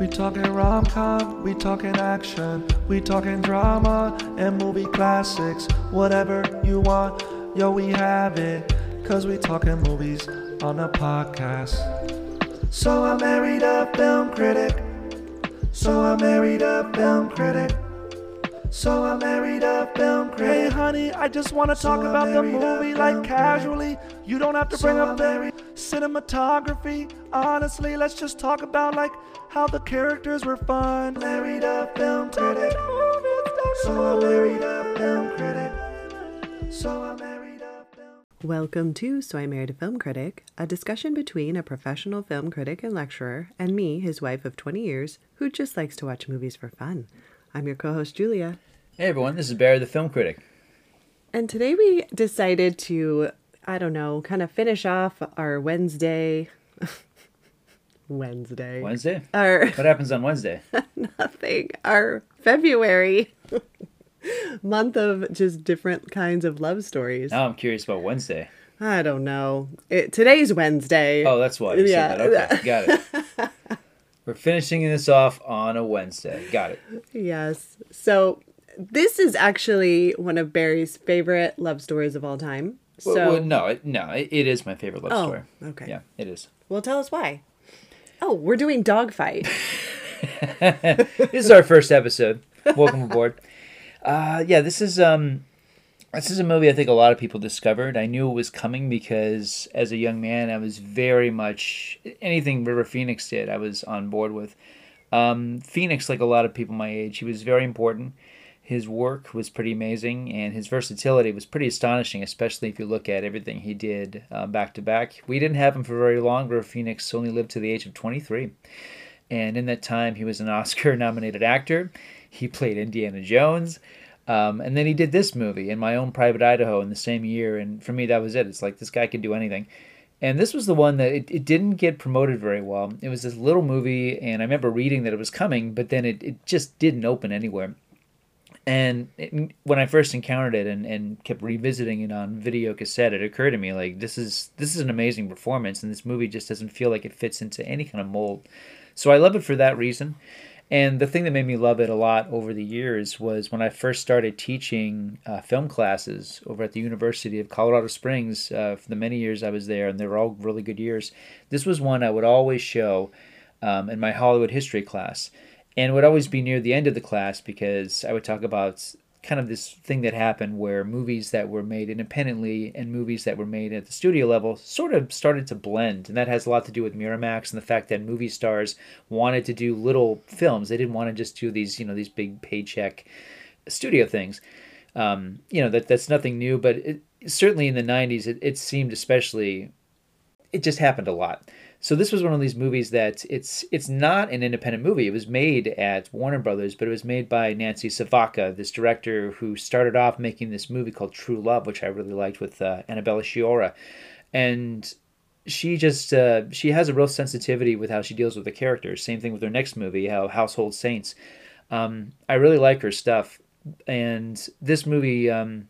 We talking rom com, we talking action, we talking drama and movie classics. Whatever you want, yo, we have it. Cause we talking movies on a podcast. So I married a film critic. So I married a film critic. So I married a film critic. Hey honey, I just wanna talk So I about the movie film like critic. casually. You don't have to So bring I up the cinematography. Honestly, let's just talk about like how the characters were fun. Married a film critic. So I married a film critic. So I married a film critic. Welcome to So I Married a Film Critic, a discussion between a professional film critic and lecturer and me, his wife of 20 years, who just likes to watch movies for fun. I'm your co host, Julia. Hey everyone, this is Barry the Film Critic. And today we decided to, I don't know, kind of finish off our Wednesday. Wednesday. Wednesday? Our What happens on Wednesday? nothing. Our February month of just different kinds of love stories. Now I'm curious about Wednesday. I don't know. It, today's Wednesday. Oh, that's why you Yeah. said that. Okay, got it. We're finishing this off on a Wednesday. Got it. Yes. So this is actually one of Barry's favorite love stories of all time. So, Well, well, no, it, no, it, it is my favorite love Oh, story. okay. Yeah, it is. well, tell us why. Oh, we're doing Dogfight. this is our first episode. Welcome aboard. Uh, yeah, this is um, this is a movie I think a lot of people discovered. I knew it was coming because as a young man, I was very much anything River Phoenix did. I was on board with. Um, Phoenix, like a lot of people my age, he was very important. His work was pretty amazing, and his versatility was pretty astonishing, especially if you look at everything he did uh, back to back. We didn't have him for very long. River Phoenix only lived to the age of 23. And in that time, he was an Oscar nominated actor. He played Indiana Jones. Um, and then he did this movie, In My Own Private Idaho, in the same year. And for me, that was it. It's like this guy can do anything. And this was the one that it, it didn't get promoted very well. It was this little movie, and I remember reading that it was coming, but then it, it just didn't open anywhere. And it, when I first encountered it and, and kept revisiting it on video cassette, it occurred to me like this is this is an amazing performance, and this movie just doesn't feel like it fits into any kind of mold. So I love it for that reason. And the thing that made me love it a lot over the years was when I first started teaching uh, film classes over at the University of Colorado Springs. Uh, for the many years I was there, and they were all really good years. This was one I would always show um, in my Hollywood history class, and would always be near the end of the class because I would talk about kind of this thing that happened where movies that were made independently and movies that were made at the studio level sort of started to blend. And that has a lot to do with Miramax and the fact that movie stars wanted to do little films. They didn't want to just do these you know these big paycheck studio things. Um, you know that that's nothing new but it, certainly in the 90s it, it seemed especially it just happened a lot. So this was one of these movies that it's it's not an independent movie. It was made at Warner Brothers, but it was made by Nancy Savoca, this director who started off making this movie called True Love, which I really liked with uh, Annabella Sciorra, and she just uh, she has a real sensitivity with how she deals with the characters. Same thing with her next movie, how Household Saints. Um, I really like her stuff, and this movie, um,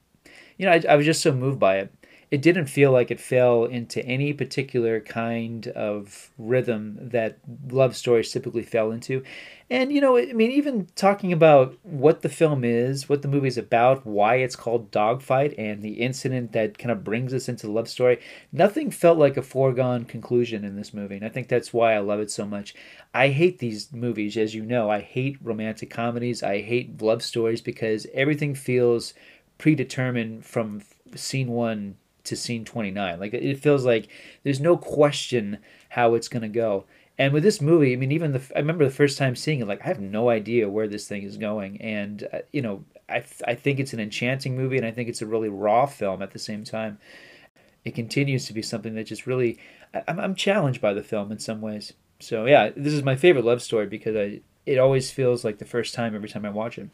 you know, I, I was just so moved by it it didn't feel like it fell into any particular kind of rhythm that love stories typically fell into. And, you know, I mean, even talking about what the film is, what the movie's about, why it's called Dogfight, and the incident that kind of brings us into the love story, nothing felt like a foregone conclusion in this movie. And I think that's why I love it so much. I hate these movies, as you know. I hate romantic comedies, I hate love stories because everything feels predetermined from scene one to scene 29 like it feels like there's no question how it's going to go. And with this movie i mean even the i remember the first time seeing it like i have no idea where this thing is going. And uh, you know I, I think it's an enchanting movie and i think it's a really raw film at the same time. It continues to be something that just really I, I'm, I'm challenged by the film in some ways. So yeah this is my favorite love story because I, it always feels like the first time every time i watch it.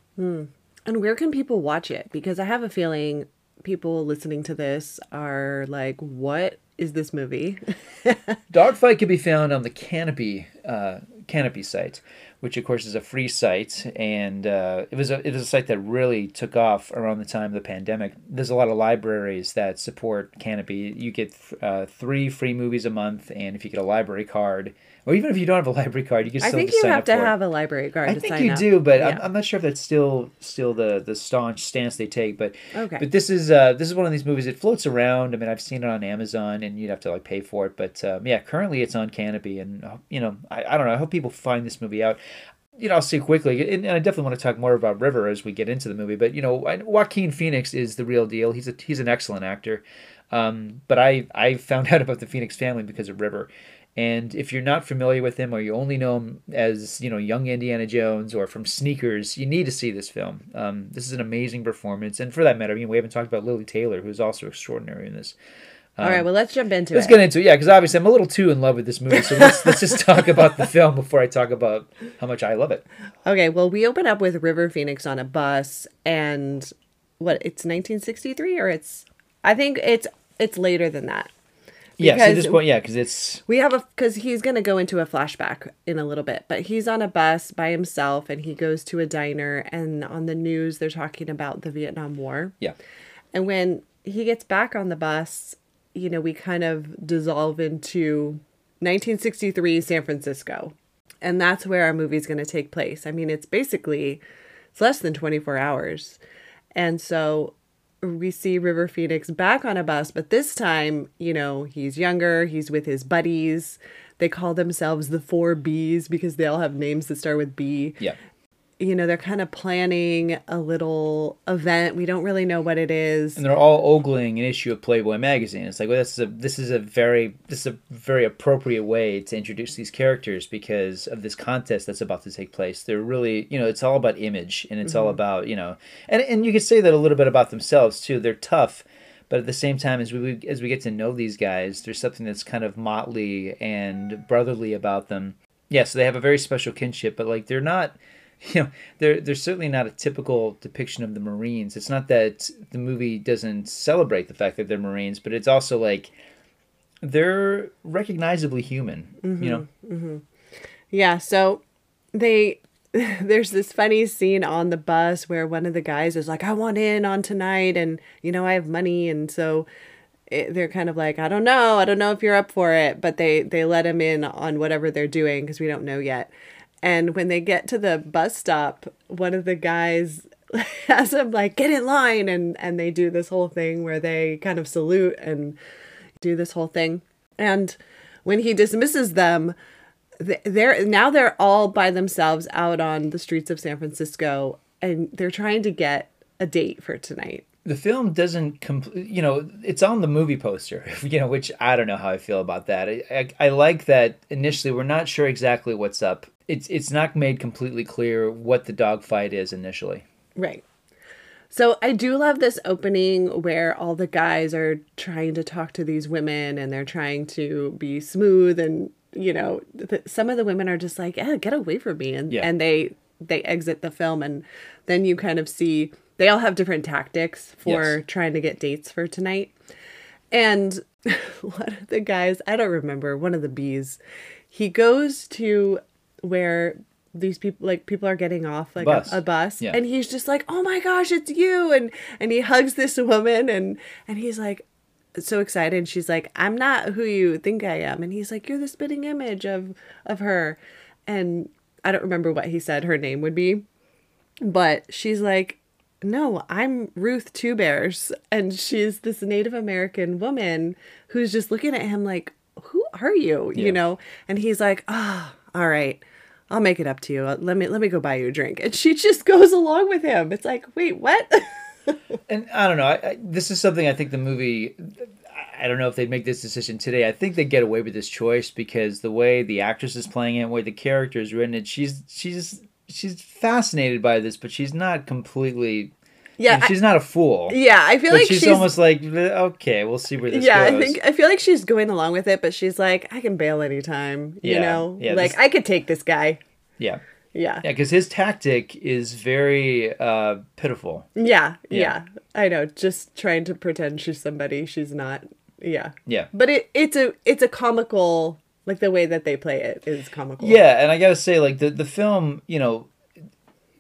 And where can people watch it? Because I have a feeling people listening to this are like, what is this movie? Dogfight can be found on the Kanopy uh, Kanopy site, which of course is a free site, and uh, it was a it was a site that really took off around the time of the pandemic. There's a lot of libraries that support Kanopy. You get uh, three free movies a month, and if you get a library card, or even if you don't have a library card, you can still. I think you have to for it. have a library card I think you up. do, but I'm, Yeah. I'm not sure if that's still still the the staunch stance they take. But Okay. but this is uh this is one of these movies. It floats around. I mean, I've seen it on Amazon, and you'd have to like pay for it. But um, yeah, currently it's on Kanopy, and uh, you know, I, I don't know. I hope people find this movie out. You know, I'll say quickly, and and I definitely want to talk more about River as we get into the movie. But you know, Joaquin Phoenix is the real deal. He's a he's an excellent actor. Um, but I I found out about the Phoenix family because of River. And if you're not familiar with him or you only know him as, you know, young Indiana Jones or from Sneakers, you need to see this film. Um, this is an amazing performance. And for that matter, I mean, we haven't talked about Lili Taylor, who's also extraordinary in this. All right, well, let's jump into it. Let's get into it, yeah, because obviously I'm a little too in love with this movie. So let's, let's just talk about the film before I talk about how much I love it. Okay, well, we open up with River Phoenix on a bus, and what? It's 1963, or it's? I think it's it's later than that. Yes, at this point, yeah, because it's We have a because he's gonna go into a flashback in a little bit, but he's on a bus by himself, and he goes to a diner, and on the news they're talking about the Vietnam War, yeah, and when he gets back on the bus, you know, we kind of dissolve into 1963 San Francisco. And that's where our movie's going to take place. I mean, it's basically it's less than 24 hours. And so we see River Phoenix back on a bus, but this time, you know, he's younger, he's with his buddies. They call themselves the 4 Bs because they all have names that start with B yeah. You know, they're kind of planning a little event. We don't really know what it is. and they're all ogling an issue of Playboy magazine. It's like, well, this is a this is a very this is a very appropriate way to introduce these characters because of this contest that's about to take place. They're really, you know, it's all about image and it's all mm-hmm. about, you know, and and you could say that a little bit about themselves too. They're tough, but at the same time, as we as we get to know these guys, there's something that's kind of motley and brotherly about them. Yeah, so they have a very special kinship, but like they're not you know they're they're certainly not a typical depiction of the marines. It's not that the movie doesn't celebrate the fact that they're marines but it's also like they're recognizably human you mm-hmm, know? Mm-hmm. Yeah, so they there's this funny scene on the bus where one of the guys is like, "I want in on tonight, and you know I have money," and so it, they're kind of like, "I don't know, I don't know if you're up for it," but they they let him in on whatever they're doing because we don't know yet. And when they get to the bus stop, one of the guys has them like get in line, and and they do this whole thing where they kind of salute and do this whole thing. And when he dismisses them, they're now they're all by themselves out on the streets of San Francisco and they're trying to get a date for tonight. the film doesn't complete you know it's on the movie poster you know which i don't know how i feel about that I, I, I like that initially we're not sure exactly what's up it's it's not made completely clear what the dogfight is initially Right. So I do love this opening where all the guys are trying to talk to these women and they're trying to be smooth and you know th- some of the women are just like, "Yeah, get away from me." And Yeah. and they they exit the film and then you kind of see they all have different tactics for Yes. trying to get dates for tonight. And one of the guys, I don't remember, one of the bees, he goes to where these people like people are getting off like Bus. a, a bus. Yeah. and he's just like oh my gosh it's you! And and he hugs this woman and and he's like so excited. And she's like i'm not who you think i am. And he's like you're the spitting image of of her. And i don't remember what he said her name would be but she's like no i'm ruth two bears and she's this native american woman who's just looking at him like who are you Yeah. you know? And he's like ah all right i'll make it up to you Uh, let me let me go buy you a drink and she just goes along with him it's like wait what and I don't know. I, I, this is something I think the movie. I don't know if they'd make this decision today. I think they get away with this choice because the way the actress is playing it, the way the character is written, it she's she's she's fascinated by this, but she's not completely. Yeah and she's not a fool. yeah i feel like she's, she's, almost like okay, we'll see where this yeah goes. i think i feel like she's going along with it but she's like i can bail anytime Yeah, you know yeah, like this- i could take this guy yeah, yeah yeah, because his tactic is very uh, pitiful. Yeah, Yeah. yeah, I know. Just trying to pretend she's somebody she's not. Yeah, Yeah. but it it's a it's a comical like the way that they play it is comical. Yeah, and I gotta say, like the the film, you know,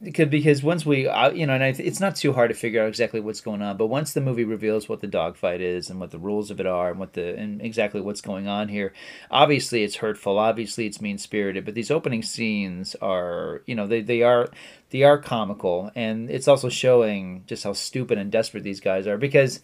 because once we uh, you know and it's not too hard to figure out exactly what's going on but once the movie reveals what the dogfight is and what the rules of it are and what the and exactly what's going on here obviously it's hurtful obviously it's mean spirited but these opening scenes are you know they, they are they are comical and it's also showing just how stupid and desperate these guys are because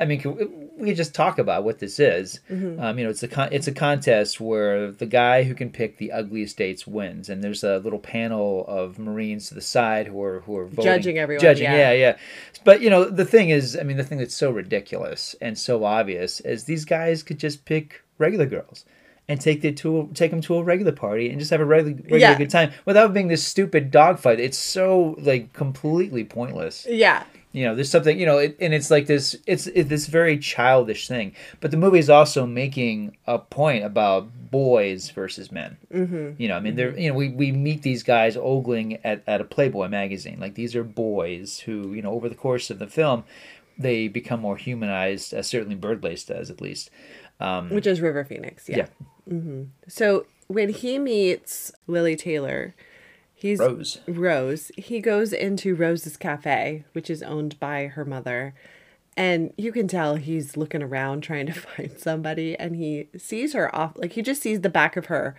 I mean, we could just talk about what this is. Mm-hmm. Um, you know, it's a con- it's a contest where the guy who can pick the ugliest dates wins, and there's a little panel of Marines to the side who are who are voting, judging everyone. Judging, yeah. yeah, yeah. But you know, the thing is, I mean, the thing that's so ridiculous and so obvious is these guys could just pick regular girls and take the to take them to a regular party and just have a regular, regular yeah. good time without being this stupid dogfight. It's so like completely pointless. Yeah you know there's something you know it, and it's like this it's, it's this very childish thing but the movie is also making a point about boys versus men mm-hmm. you know i mean mm-hmm. they're you know we, we meet these guys ogling at, at a playboy magazine like these are boys who you know over the course of the film they become more humanized as certainly birdlace does at least um, which is river phoenix yeah, yeah. Mm-hmm. so when he meets Lili taylor He's Rose. Rose. He goes into Rose's cafe, which is owned by her mother. And you can tell he's looking around trying to find somebody and he sees her off like he just sees the back of her.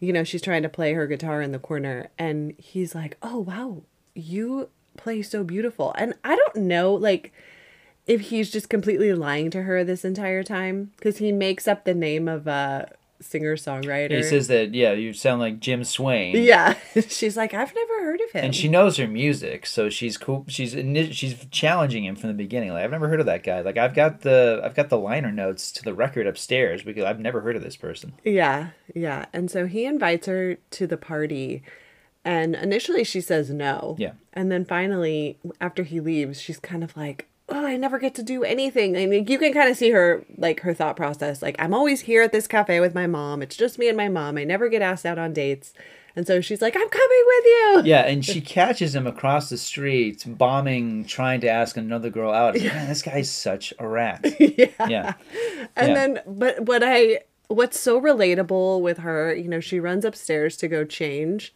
You know, she's trying to play her guitar in the corner and he's like, "Oh, wow. You play so beautiful." And I don't know like if he's just completely lying to her this entire time because he makes up the name of uh singer songwriter. He says that yeah, you sound like Jim Swain. Yeah, she's like I've never heard of him, and she knows her music, so she's cool. She's she's challenging him from the beginning. Like I've never heard of that guy. Like I've got the I've got the liner notes to the record upstairs because I've never heard of this person. Yeah, yeah, and so he invites her to the party. And initially she says no. Yeah. And then finally, after he leaves, she's kind of like, oh, I never get to do anything. I mean, you can kind of see her, like, her thought process. Like, I'm always here at this cafe with my mom. It's just me and my mom. I never get asked out on dates. And so she's like, I'm coming with you. Yeah, and she catches him across the street, bombing, trying to ask another girl out. Like, Man, this guy's such a rat. yeah. Yeah. And yeah. then, but what I, what's so relatable with her, you know, she runs upstairs to go change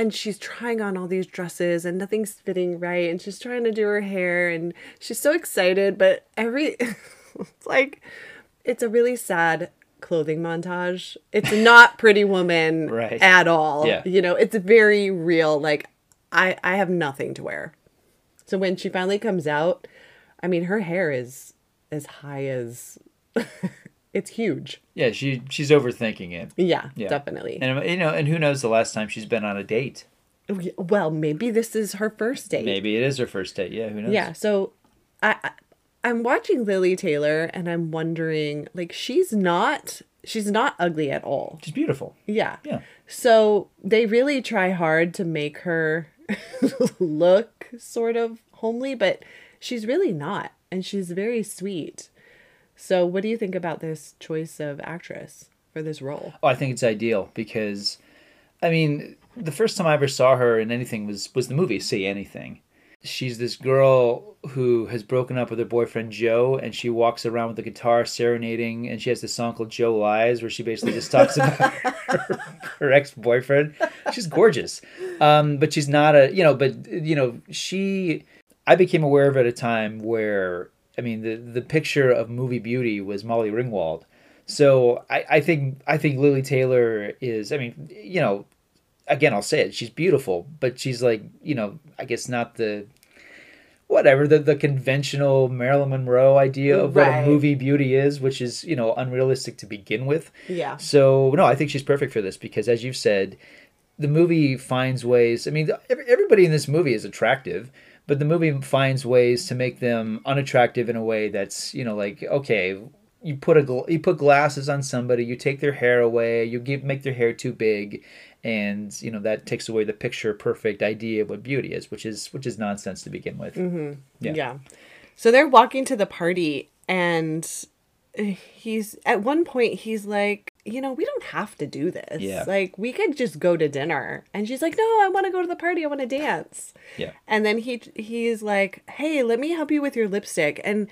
and she's trying on all these dresses and nothing's fitting right and she's trying to do her hair and she's so excited but every it's like it's a really sad clothing montage it's not pretty woman right. at all yeah. you know it's very real like i i have nothing to wear so when she finally comes out i mean her hair is as high as it's huge. Yeah, she she's overthinking it. Yeah, yeah, definitely. And you know, and who knows the last time she's been on a date? Oh, well, maybe this is her first date. Maybe it is her first date. Yeah, who knows? Yeah. So, I, I I'm watching Lili Taylor, and I'm wondering, like, she's not she's not ugly at all. She's beautiful. Yeah. Yeah. So they really try hard to make her look sort of homely, but she's really not, and she's very sweet. So, what do you think about this choice of actress for this role? Oh, I think it's ideal because, I mean, the first time I ever saw her in anything was was the movie Say Anything. She's this girl who has broken up with her boyfriend Joe, and she walks around with a guitar serenading, and she has this song called Joe Lies, where she basically just talks about her, her ex boyfriend. She's gorgeous, um, but she's not a you know, but you know, she. I became aware of at a time where I mean, the the picture of movie beauty was Molly Ringwald. So I, I think I think Lili Taylor is. I mean, you know, again, I'll say it. She's beautiful, but she's like, you know, I guess not the whatever the, the conventional Marilyn Monroe idea of right. what a movie beauty is, which is you know unrealistic to begin with. Yeah. So no, I think she's perfect for this because, as you've said, the movie finds ways. I mean, everybody in this movie is attractive but the movie finds ways to make them unattractive in a way that's you know like okay you put a gl- you put glasses on somebody you take their hair away you give make their hair too big and you know that takes away the picture perfect idea of what beauty is which is which is nonsense to begin with. Mm-hmm. yeah. Yeah. So they're walking to the party and he's at one point he's like you know we don't have to do this yeah like we could just go to dinner and she's like no i want to go to the party i want to dance yeah and then he he's like hey let me help you with your lipstick and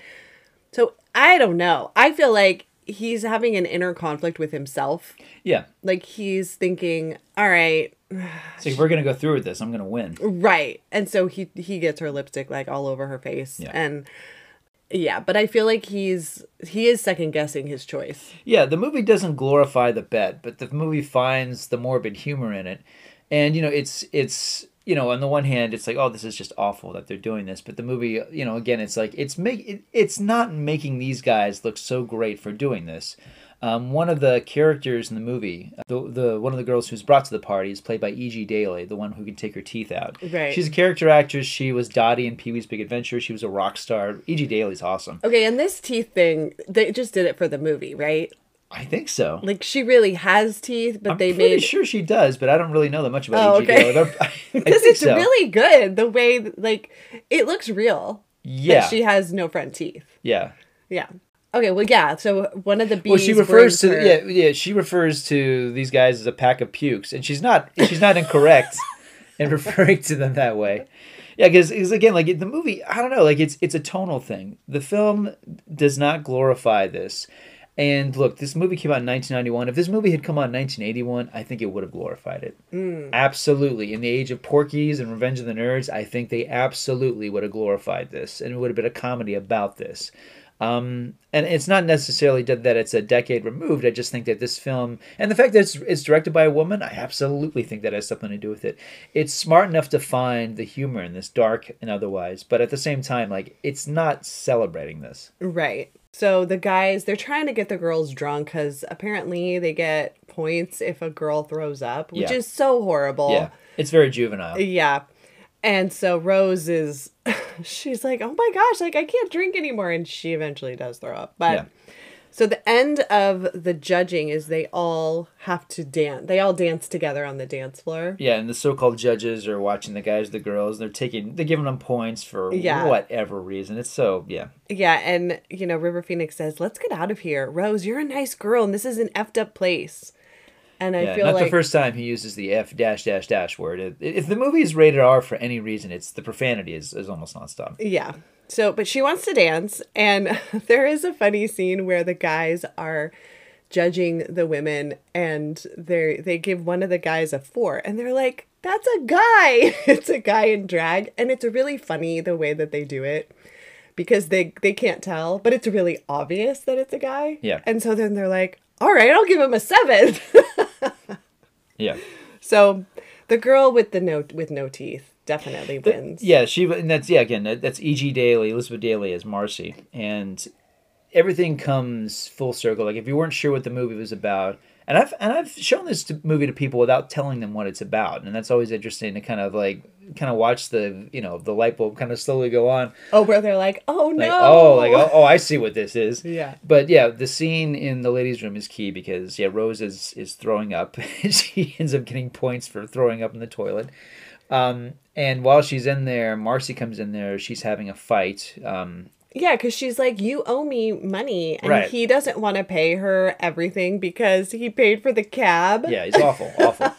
so i don't know i feel like he's having an inner conflict with himself. Yeah. Like he's thinking, all right, So if we're gonna go through with this, I'm gonna win. right. And so he he gets her lipstick like all over her face. Yeah. And yeah, but I feel like he's he is second guessing his choice. Yeah, the movie doesn't glorify the bet, but the movie finds the morbid humor in it. And you know, it's it's you know, on the one hand, it's like, oh, this is just awful that they're doing this, but the movie, you know, again, it's like it's make it, it's not making these guys look so great for doing this. Um, one of the characters in the movie, the, the one of the girls who's brought to the party, is played by E.G. Daily, the one who can take her teeth out. Right. She's a character actress. She was Dottie in Pee Wee's Big Adventure. She was a rock star. E.G. Daily's awesome. Okay, and this teeth thing, they just did it for the movie, right? I think so. Like she really has teeth, but I'm they made sure she does, but I don't really know that much about Oh, okay. Daily. I, I because it's so. really good the way like it looks real. yeah, she has no front teeth. yeah. Yeah. Okay, well yeah, so one of the bees Well, she refers to her- yeah, yeah. She refers to these guys as a pack of pukes, and she's not she's not incorrect in referring to them that way. Yeah, because again, like the movie, I don't know, like it's it's a tonal thing. The film does not glorify this. And look, this movie came out in 1991. If this movie had come out in 1981, I think it would have glorified it. Absolutely. In the age of Porky's and Revenge of the Nerds, I think they absolutely would have glorified this, and it would have been a comedy about this. Um, and it's not necessarily that that it's a decade removed. I just think that this film, and the fact that it's, it's directed by a woman, I absolutely think that has something to do with it. It's smart enough to find the humor in this, dark and otherwise, but at the same time, like it's not celebrating this. Right. So the guys, they're trying to get the girls drunk because apparently they get points if a girl throws up, which Yeah. is so horrible. Yeah, it's very juvenile. Yeah. And so Rose is, she's like, oh my gosh, like I can't drink anymore. And she eventually does throw up. But Yeah. So the end of the judging is they all have to dance. They all dance together on the dance floor. Yeah, and the so-called judges are watching the guys, the girls. They're taking, they're giving them points for Yeah. whatever reason. It's so yeah. Yeah. And, you know, River Phoenix says, let's get out of here. Rose, you're a nice girl and this is an effed up place. And I Yeah, feel not like. the first time he uses the F dash dash dash word. If- If the movie is rated R for any reason, it's the profanity is, is almost nonstop. Yeah. So, but she wants to dance, and there is a funny scene where the guys are judging the women, and they they give one of the guys a four, and they're like, "That's a guy. it's a guy in drag," and it's really funny the way that they do it because they they can't tell, but it's really obvious that it's a guy. Yeah. And so then they're like, "All right, I'll give him a seven. Yeah, so, the girl with the no with no teeth definitely wins. yeah. She and that's yeah. Again, that, that's E. G. Daily, Elizabeth Daily as Marcy, and everything comes full circle. Like if you weren't sure what the movie was about, and I've and I've shown this to, movie to people without telling them what it's about, and that's always interesting to kind of like kind of watch the you know the light bulb kind of slowly go on. Oh, where they're like, "Oh no." Like oh like oh, oh I see what this is. Yeah. But yeah, the scene in the ladies' room is key because yeah, Rose is is throwing up. she ends up getting points for throwing up in the toilet. Um, and while she's in there, Marcy comes in there. She's having a fight. Um, Yeah, because she's like, you owe me money. And Right. he doesn't want to pay her everything because he paid for the cab. yeah, he's awful, awful.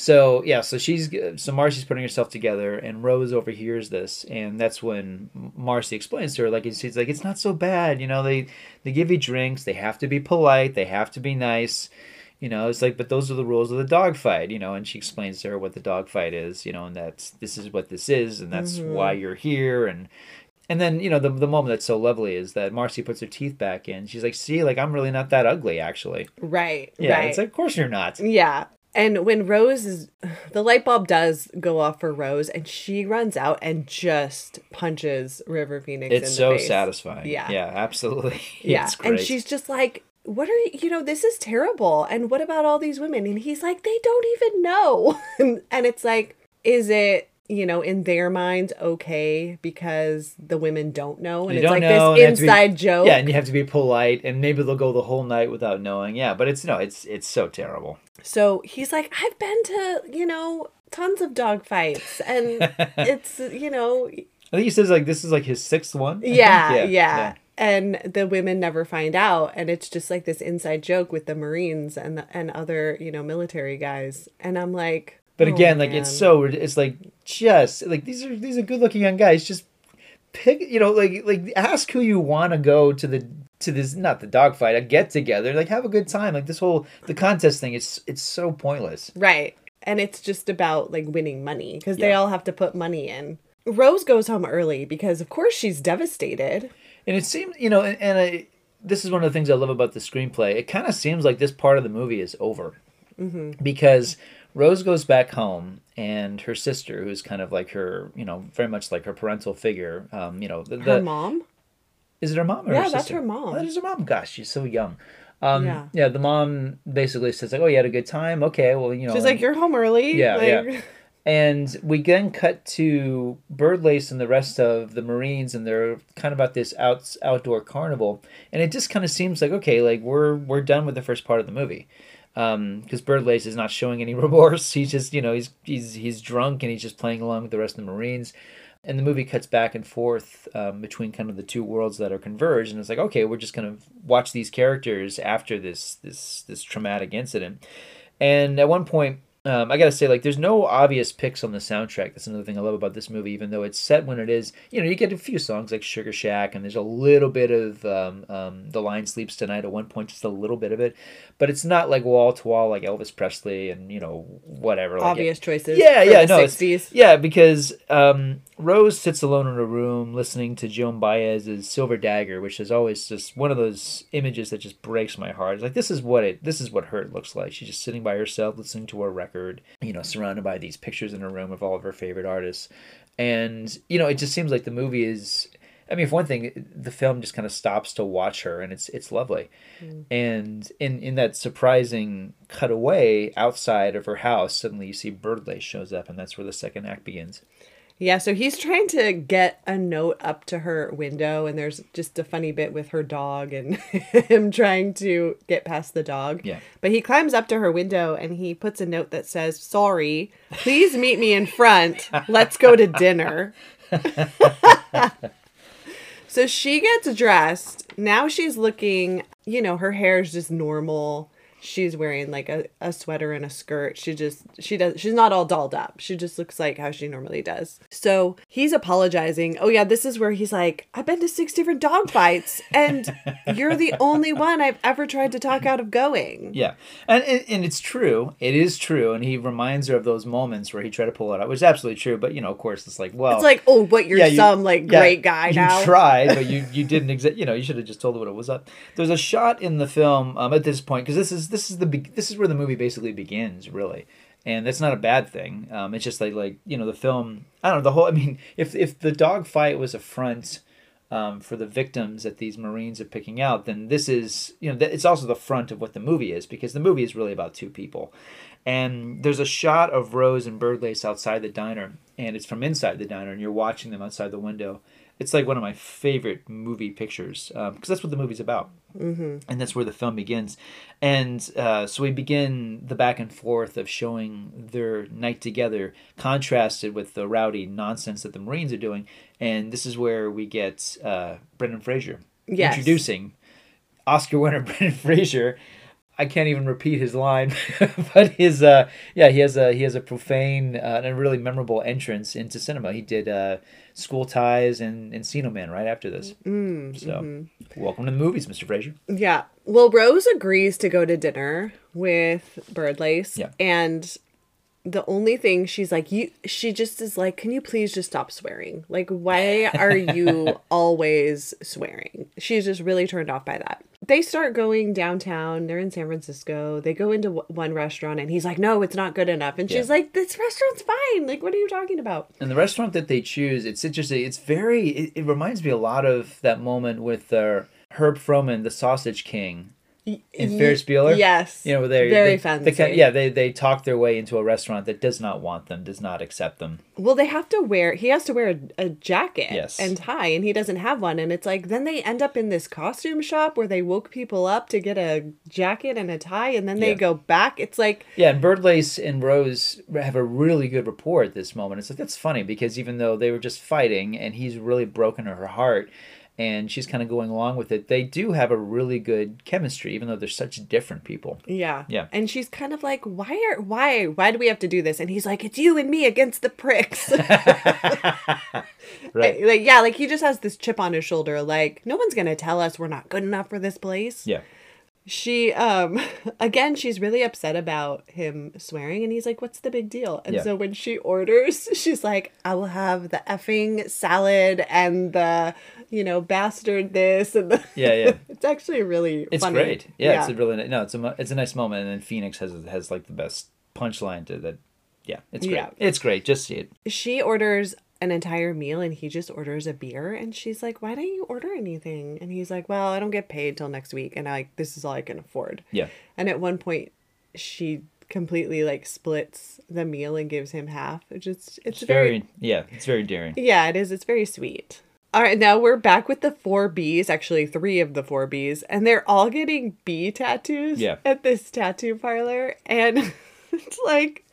So yeah, so she's so Marcy's putting herself together, and Rose overhears this, and that's when Marcy explains to her like she's like it's not so bad, you know they they give you drinks, they have to be polite, they have to be nice, you know it's like but those are the rules of the dog fight, you know, and she explains to her what the dog fight is, you know, and that's this is what this is, and that's why mm-hmm. you're here, and and then you know the the moment that's so lovely is that Marcy puts her teeth back in. She's like, see, like I'm really not that ugly actually. Right. Yeah, right. it's like of course you're not. yeah. And when Rose is, the light bulb does go off for Rose, and she runs out and just punches River Phoenix. in It's so face. satisfying. Yeah. Yeah, absolutely. Yeah. It's great. And she's just like, what are you, you know, this is terrible. And what about all these women? And he's like, they don't even know. and, and it's like, is it, you know, in their minds okay because the women don't know? And You it's like know, this to be- inside joke. Yeah, and you have to be polite, and maybe they'll go the whole night without knowing. Yeah, but it's no, it's it's so terrible. So he's like, I've been to, you know, tons of dog fights. And it's, you know, I think he says like this is like his sixth one. I think. yeah, yeah. And the women never find out. And it's just like this inside joke with the Marines and, the, and other, you know, military guys. And I'm like, But oh, again, like it's so it's like just like these are these are good looking young guys. Just pick, you know, like like ask who you want to go to the to this not the dogfight, a get together, like have a good time. Like this whole the contest thing, it's it's so pointless. Right. And it's just about like winning money because they all have to put money in. Rose goes home early because, of course, she's devastated. And it seems, you know, and, and I, this is one of the things I love about the screenplay. It kind of seems like this part of the movie is over because Rose goes back home, and her sister, who's kind of like her, you know, very much like her parental figure, um, you know, the, Her the mom? Is it her mom or Yeah, her that's her mom. Oh, that is her mom. Gosh, she's so young. Um, Yeah. yeah. the mom basically says like, "Oh, you had a good time. Okay, well, you know." She's like, and- You're home early. Yeah, like, yeah. And we then cut to Birdlace and the rest of the Marines, and they're kind of at this out, outdoor carnival, and it just kind of seems like okay, like we're we're done with the first part of the movie, because Birdlace is not showing any remorse. He's just you know he's he's he's drunk and he's just playing along with the rest of the Marines, and the movie cuts back and forth um, between kind of the two worlds that are converged, and it's like okay, we're just gonna watch these characters after this this this traumatic incident, and at one point um, I gotta say, like, there's no obvious picks on the soundtrack. That's another thing I love about this movie. Even though it's set when it is, you know, you get a few songs like Sugar Shack, and there's a little bit of um, um, "The Lion Sleeps Tonight" at one point, just a little bit of it, but it's not like wall to wall like Elvis Presley and you know whatever. Like Obvious choices. yeah, yeah, no, it's- 60s. yeah, because um, Rose sits alone in a room listening to Joan Baez's Silver Dagger, which is always just one of those images that just breaks my heart. It's like this is what it this is what hurt looks like. She's just sitting by herself listening to a record, you know, surrounded by these pictures in a room of all of her favorite artists. And, you know, it just seems like the movie is I mean, for one thing, the film just kind of stops to watch her, and it's it's lovely. Mm. And in in that surprising cutaway outside of her house, suddenly you see Birdlace shows up, and that's where the second act begins. Yeah, so he's trying to get a note up to her window, and there's just a funny bit with her dog and him trying to get past the dog. Yeah. But he climbs up to her window and he puts a note that says, Sorry, please meet me in front. Let's go to dinner. so she gets dressed. Now she's looking, you know, her hair's just normal. She's wearing like a, a sweater and a skirt. She just she does she's not all dolled up. She just looks like how she normally does. So he's apologizing. Oh yeah, this is where he's like, I've been to six different dog fights and you're the only one I've ever tried to talk out of going. Yeah, and, and it's true. It is true, and he reminds her of those moments where he tried to pull it out, which is absolutely true. But you know, of course, it's like, well, It's like, oh, what you're yeah, you- some like yeah, great guy you now. tried, but you you didn't exist You know, you should have just told her what it was up. There's a shot in the film um, at this point because this is this is the this is where the movie basically begins, really, and that's not a bad thing. Um, it's just like like you know the film. I don't know the whole. I mean, if if the dog fight was a front. Um, for the victims that these Marines are picking out, then this is, you know, th- it's also the front of what the movie is because the movie is really about two people. And there's a shot of Rose and Birdlace outside the diner, and it's from inside the diner, and you're watching them outside the window. It's like one of my favorite movie pictures because that's what the movie's about and that's where the film begins. And uh, so we begin the back and forth of showing their night together, contrasted with the rowdy nonsense that the Marines are doing. And this is where we get uh, Brendan Fraser Yes. introducing Oscar winner Brendan Fraser. I can't even repeat his line, but his uh, yeah, he has a he has a profane uh, and a really memorable entrance into cinema. He did uh, School Ties and Encino Man right after this. Mm, so, welcome to the movies, Mr. Fraser. Yeah. Well, Rose agrees to go to dinner with Birdlace. Yeah. And the only thing she's like, you she just is like, Can you please just stop swearing? Like, why are you always swearing? She's just really turned off by that. They start going downtown. They're in San Francisco. They go into w- one restaurant and he's like, No, it's not good enough. And she's Yeah. like, This restaurant's fine. Like, what are you talking about? And the restaurant that they choose, it's interesting. It's very. It, it reminds me a lot of that moment with uh, Herb Froman, the Sausage King, in Ferris Bueller. Yes. You know, they're Very they, fancy. They yeah, they they talk their way into a restaurant that does not want them, does not accept them. Well, they have to wear. He has to wear a, a jacket Yes. and tie, and he doesn't have one. And it's like then they end up in this costume shop where they woke people up to get a jacket and a tie, and then they Yeah. go back. It's like Yeah, and Birdlace and Rose have a really good rapport at this moment. It's like that's funny because even though they were just fighting and he's really broken her heart, and she's kind of going along with it. They do have a really good chemistry, even though they're such different people. Yeah. Yeah. And she's kind of like, why are why why do we have to do this? And he's like, it's you and me against the pricks. Right. like yeah, like he just has this chip on his shoulder. Like no one's gonna tell us we're not good enough for this place. Yeah. She um again she's really upset about him swearing and he's like, What's the big deal? And Yeah. so when she orders, she's like, I will have the effing salad and the, you know, bastard this and the Yeah, yeah. It's actually really It's funny. great. Yeah, it's a really no. It's a it's a nice moment, and then Phoenix has has like the best punchline to that. Yeah, it's great. Yeah. It's great. Just see it. she orders an entire meal and he just orders a beer and she's like why don't you order anything and he's like well i don't get paid till next week and i like this is all i can afford Yeah. and at one point she completely like splits the meal and gives him half which is it's, It's very, very yeah. It's very daring. yeah it is it's very sweet all right now we're back with the four b's actually three of the four b's and they're all getting bee tattoos Yeah. at this tattoo parlor and it's like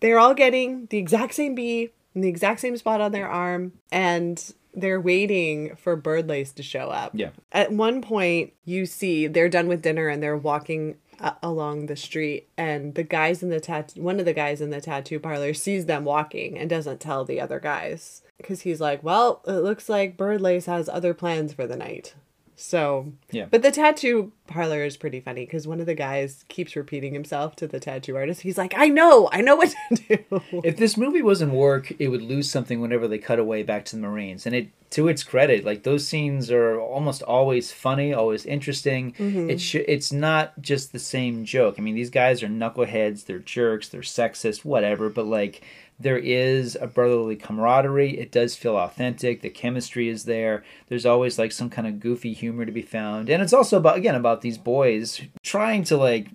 they're all getting the exact same bee in the exact same spot on their arm and they're waiting for birdlace to show up Yeah. at one point you see they're done with dinner and they're walking uh, along the street and the guys in the tattoo one of the guys in the tattoo parlor sees them walking and doesn't tell the other guys because he's like well it looks like birdlace has other plans for the night so Yeah. but the tattoo parlor is pretty funny because one of the guys keeps repeating himself to the tattoo artist he's like i know i know what to do If this movie wasn't work, it would lose something whenever they cut away back to the Marines. And it, to its credit, like those scenes are almost always funny, always interesting. Mm-hmm. It sh- it's not just the same joke. I mean, these guys are knuckleheads, they're jerks, they're sexist, whatever. But like, there is a brotherly camaraderie. It does feel authentic. The chemistry is there. There's always like some kind of goofy humor to be found, and it's also about again about these boys trying to like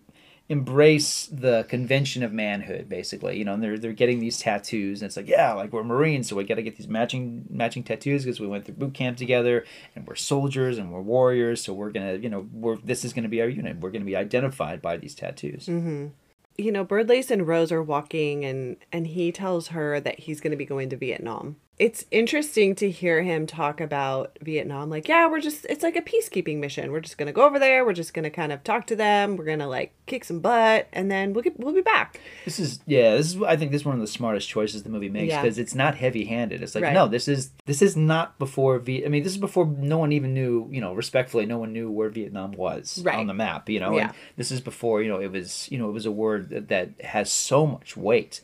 embrace the convention of manhood basically you know and they're they're getting these tattoos and it's like yeah like we're marines so we got to get these matching matching tattoos because we went through boot camp together and we're soldiers and we're warriors so we're gonna you know we're this is gonna be our unit we're gonna be identified by these tattoos mm-hmm. You know birdlace and rose are walking and and he tells her that he's going to be going to vietnam it's interesting to hear him talk about vietnam like yeah we're just it's like a peacekeeping mission we're just going to go over there we're just going to kind of talk to them we're going to like kick some butt and then we'll get we'll be back This is yeah. This is I think this is one of the smartest choices the movie makes Yeah. because it's not heavy handed. It's like Right. no, this is this is not before V. I mean, this is before no one even knew. You know, respectfully, no one knew where Vietnam was Right. on the map. You know, Yeah. and this is before you know it was you know it was a word that, that has so much weight.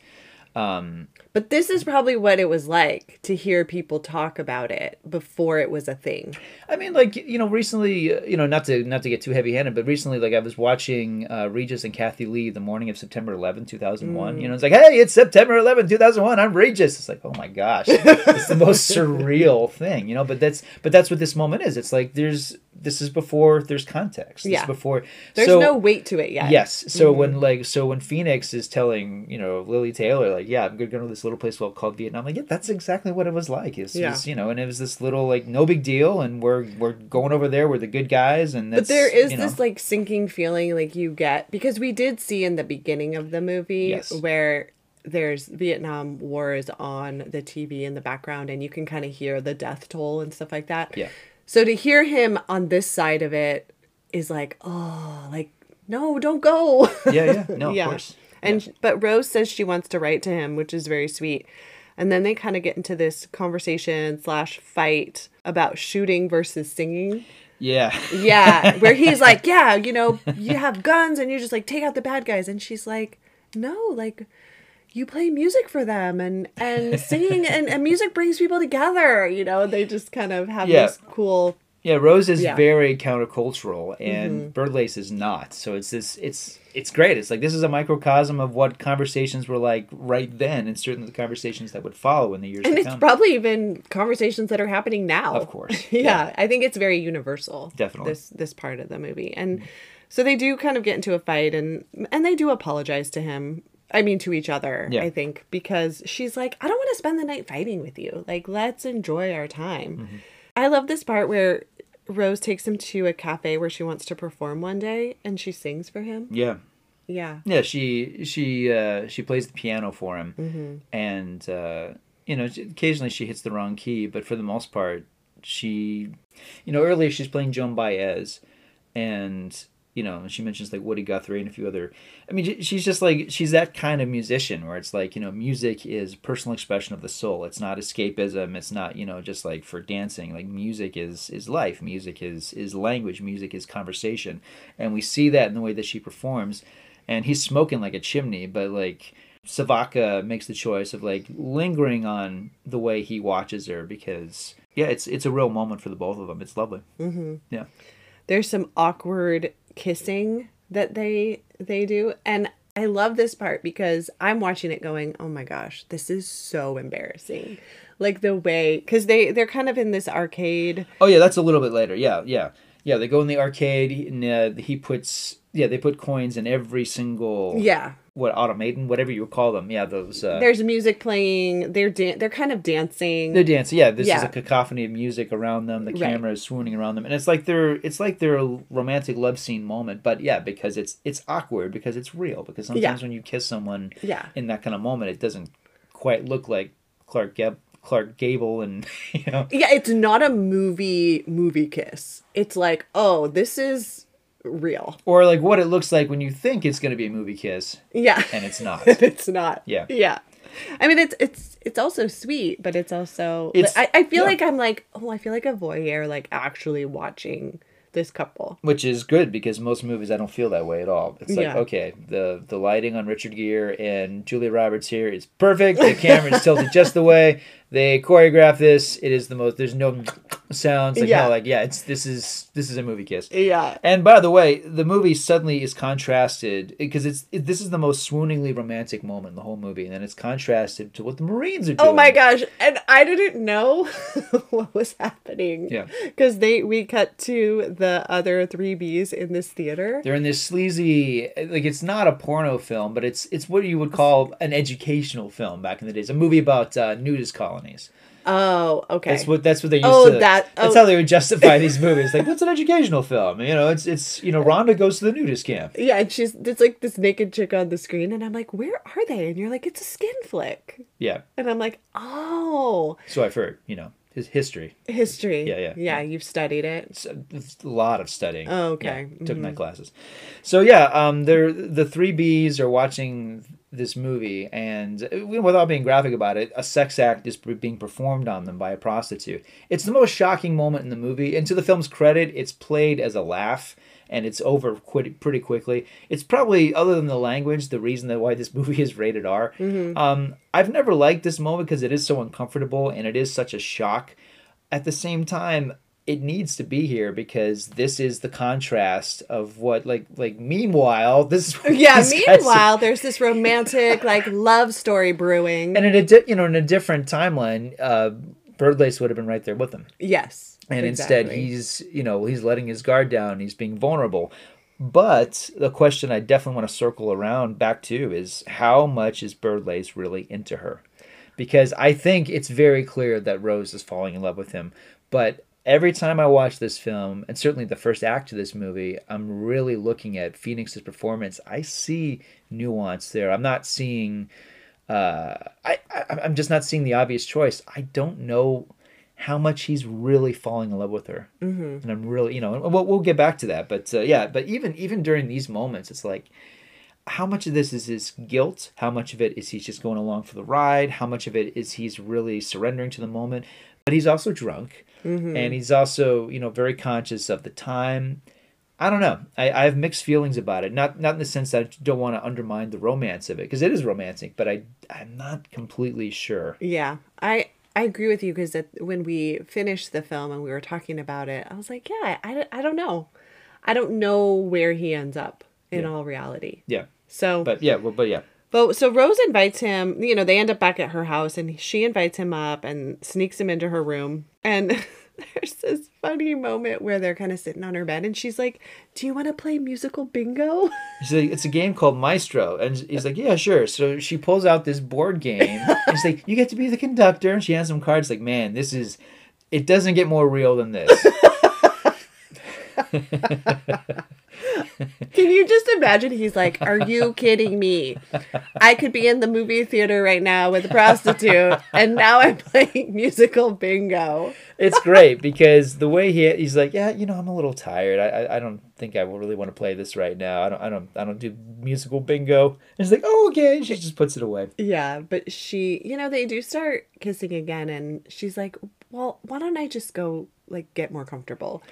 Um, but this is probably what it was like to hear people talk about it before it was a thing I mean, like you know, recently, uh, you know, not to not to get too heavy handed, but recently, like I was watching uh, Regis and Kathie Lee the morning of September 11, 2001. You know, it's like, hey, it's September 11, 2001. I'm Regis. It's like, oh my gosh, it's the most surreal thing, you know. But that's but that's what this moment is. It's like there's this is before there's context. This is Yeah. before there's so- no weight to it yet Yes. So when like so when Phoenix is telling you know Lili Taylor like yeah I'm gonna go to this little place called Vietnam like yeah that's exactly what it was like it's Yeah. you know and it was this little like no big deal and we're we're going over there we're the good guys and But there is you know, this like sinking feeling like you get because we did see in the beginning of the movie Yes. where there's Vietnam wars on the TV in the background and you can kind of hear the death toll and stuff like that. Yeah. So to hear him on this side of it is like, oh, like no, don't go. yeah yeah no of course And but Rose says she wants to write to him, which is very sweet. And then they kind of get into this conversation slash fight about shooting versus singing. yeah Yeah, where he's like, yeah, you know, you have guns and you just like take out the bad guys, and she's like, no, like you play music for them and and singing and, and music brings people together, you know. They just kind of have Yeah. this cool. Yeah Rose is Yeah. Mm-hmm. very countercultural and Birdlace is not so it's this it's it's great it's like this is a microcosm of what conversations were like right then and certainly the conversations that would follow in the years And to it's come probably even conversations that are happening now. Of course, yeah, yeah. I think it's very universal. Definitely. This this part of the movie. And so they do kind of get into a fight and and they do apologize to him. I mean to each other, Yeah. I think, because she's like, I don't want to spend the night fighting with you. Like, let's enjoy our time. Mm-hmm. I love this part where Rose takes him to a cafe where she wants to perform one day and she sings for him. yeah Yeah. Yeah, she she uh, she plays the piano for him, Mm-hmm. and uh, you know occasionally she hits the wrong key, but for the most part, she, you know, earlier she's playing Joan Baez, and you know, she mentions like Woody Guthrie and a few other. I mean, she's just like she's that kind of musician where it's like you know, music is personal expression of the soul. It's not escapism. It's not you know just like for dancing. Like music is is life. Music is is language. Music is conversation, and we see that in the way that she performs. And he's smoking like a chimney, but like Savoca makes the choice of like lingering on the way he watches her because yeah, it's it's a real moment for the both of them. It's lovely. Mm-hmm. Yeah. There's some awkward kissing that they they do and I love this part because I'm watching it going, "Oh my gosh, this is so embarrassing." Like the way cuz they they're kind of in this arcade. Oh yeah, that's a little bit later. Yeah, yeah. Yeah, they go in the arcade and uh, he puts yeah, they put coins in every single Yeah what automaton, whatever you call them. Yeah, those. Uh, There's music playing. They're dan- they're kind of dancing. They're dancing. Yeah, this Yeah. is a cacophony of music around them. The Right. camera is swooning around them, and it's like they're it's like their romantic love scene moment. But yeah, because it's it's awkward because it's real. Because sometimes Yeah. when you kiss someone Yeah. in that kind of moment, it doesn't quite look like Clark Gab- Clark Gable and you know. Yeah, it's not a movie movie kiss. It's like, oh, this is real. Or like what it looks like when you think it's going to be a movie kiss Yeah. and it's not. it's not. Yeah. Yeah. I mean, it's it's it's also sweet, but it's also. It's- I, I feel yeah. like I'm like, oh, I feel like a voyeur, like actually watching this couple. which is good because most movies I don't feel that way at all. It's like Yeah. okay, the the lighting on Richard Gere and Julia Roberts here is perfect. The camera is tilted just the way they choreograph this. It is the most. There's no sounds. Like Yeah. no, like yeah, it's this is this is a movie kiss. Yeah. And by the way, the movie suddenly is contrasted because it's it, this is the most swooningly romantic moment in the whole movie, and then it's contrasted to what the Marines are doing. Oh my gosh! And I didn't know what was happening. Yeah. Because they we cut to the other three Bs in this theater. They're in this sleazy, like it's not a porno film, but it's it's what you would call an educational film back in the days. A movie about uh, nudist Oh, okay. That's what that's what they used Oh, to. that- that's oh. how they would justify these movies. Like, what's an educational film? You know, it's it's you know, Rhonda goes to the nudist camp. Yeah, and she's it's like this naked chick on the screen, and I'm like, where are they? And you're like, it's a skin flick, Yeah, and I'm like, oh, so I've heard. You know, his history. history. Yeah, yeah, yeah. You've studied it. It's a, it's a lot of studying. Oh, okay. Yeah, took night classes. So yeah, um, they're the three Bs are watching this movie, and uh, without being graphic about it, a sex act is being performed on them by a prostitute. It's the most shocking moment in the movie, and to the film's credit, it's played as a laugh. And it's over pretty quickly. It's probably, other than the language, the reason that why this movie is rated R. Um, I've never liked this moment because it is so uncomfortable and it is such a shock at the same time it needs to be here because this is the contrast of what like like meanwhile this Yeah. Meanwhile, there's this romantic like love story brewing. and in a di- you know in a different timeline uh birdlace would have been right there with him yes. and instead he's you know he's letting his guard down he's being vulnerable but the question i definitely want to circle around back to is how much is birdlace really into her because i think it's very clear that rose is falling in love with him but every time i watch this film and certainly the first act of this movie i'm really looking at phoenix's performance. I see nuance there. I'm not seeing uh, I, I i'm just not seeing the obvious choice. I don't know how much he's really falling in love with her. Mm-hmm. and i'm really you know and we'll, we'll get back to that but uh, yeah but even even during these moments it's like how much of this is his guilt? How much of it is he's just going along for the ride? How much of it is he's really surrendering to the moment? But he's also drunk Mm-hmm. and he's also you know very conscious of the time I don't know. I, I have mixed feelings about it. Not not in the sense that I don't want to undermine the romance of it because it is romantic, but I I'm not completely sure. Yeah, I I agree with you because that when we finished the film and we were talking about it, I was like, yeah, I, I don't know, I don't know where he ends up in all reality. Yeah, So, but yeah, well, but yeah, but so Rose invites him. You know, they end up back at her house, and she invites him up and sneaks him into her room. And there's this funny moment where they're kind of sitting on her bed, and she's like, "Do you want to play musical bingo?" She's like, it's a game called Maestro, and he's like, yeah, sure. So she pulls out this board game, and she's like, you get to be the conductor, and she has some cards. Like, man, this is, it doesn't get more real than this. Can you just imagine? He's like, Are you kidding me? I could be in the movie theater right now with a prostitute, and now I'm playing musical bingo. it's great because the way he he's like, yeah, you know, I'm a little tired. I I, I don't think I really want to play this right now. I don't I don't I don't do musical bingo. And he's like, oh okay. And she just puts it away. Yeah, but she, you know, they do start kissing again, and she's like, Well, why don't I just go, like, get more comfortable?